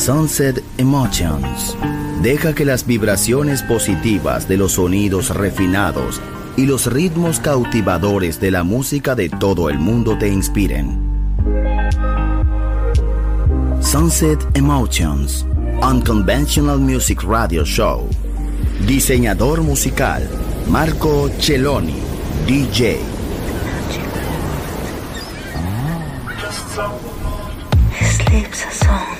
Sunset Emotions. Deja que las vibraciones positivas de los sonidos refinados y los ritmos cautivadores de la música de todo el mundo te inspiren. Sunset Emotions, Unconventional Music Radio Show. Diseñador musical, Marco Celloni, DJ. Sleeps a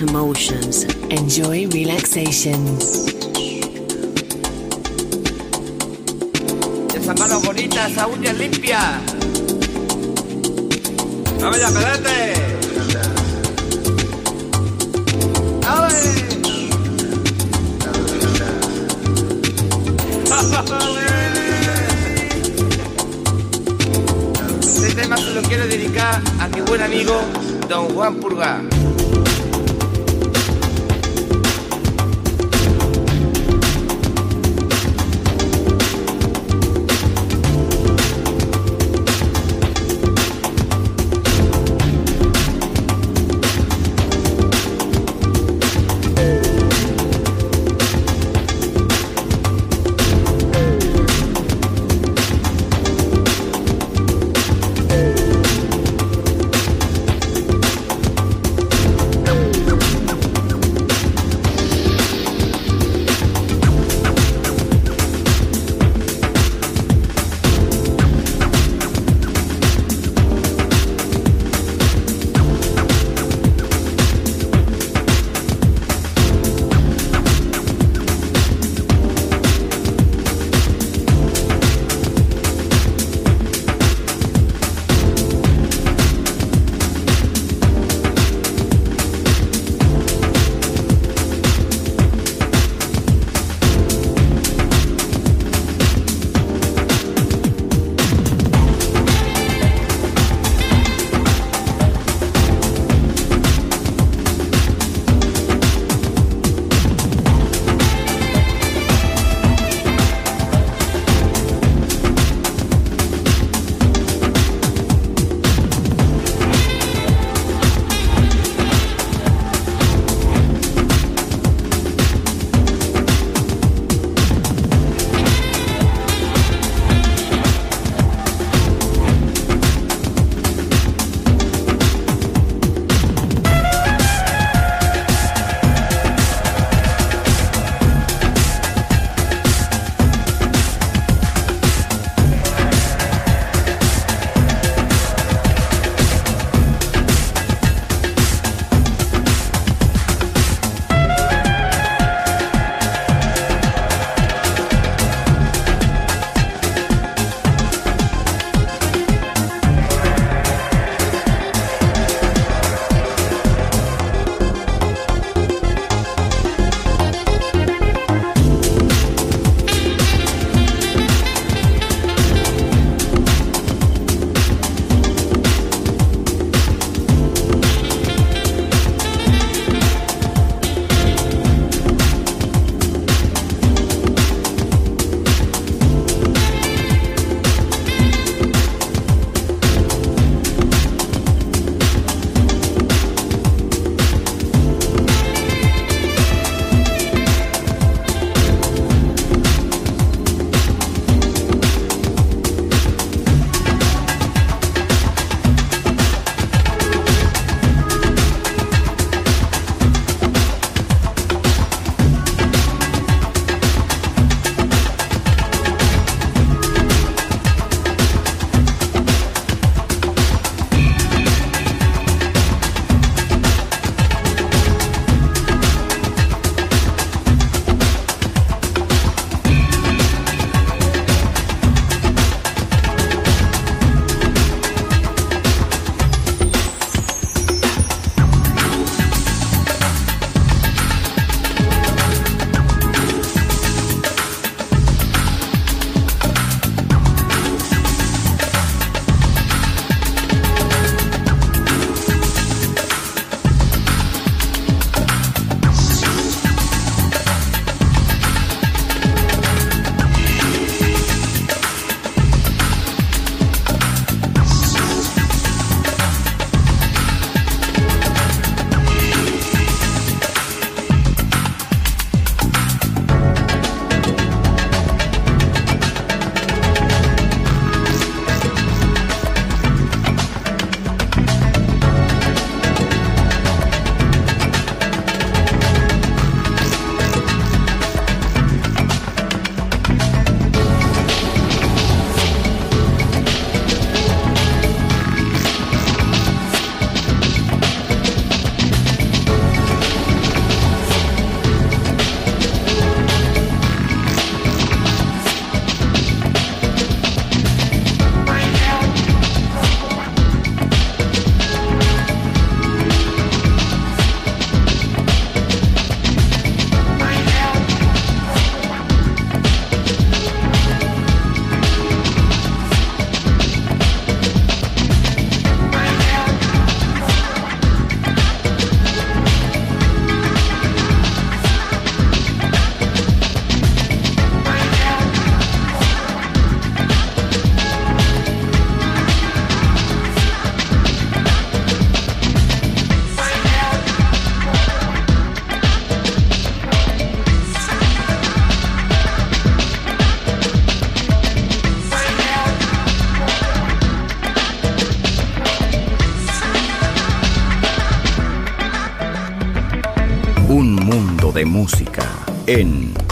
Emotions. Enjoy relaxation. Esa mano bonita, esa uña limpia. Este tema se lo quiero dedicar a mi buen amigo Don Juan Purga.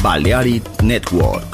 Balearic Network.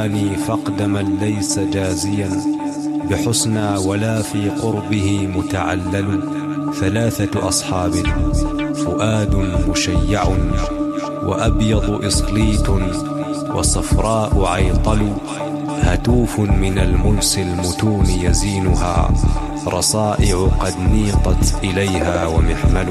كفاني فقد من ليس جازيا بحسنى ولا في قربه متعلل ثلاثة أصحاب فؤاد مشيع وأبيض إصليت وصفراء عيطل هتوف من الملس المتون يزينها رصائع قد نيقت إليها ومحمل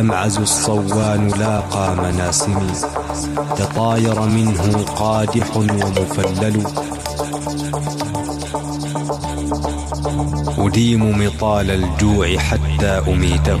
الأمعز الصوان لاقى مناسمي تطاير منه قادح ومفلل أديم مطال الجوع حتى أميته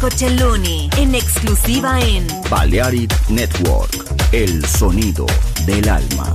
Marco Celloni en exclusiva en Balearic Network, el sonido del alma.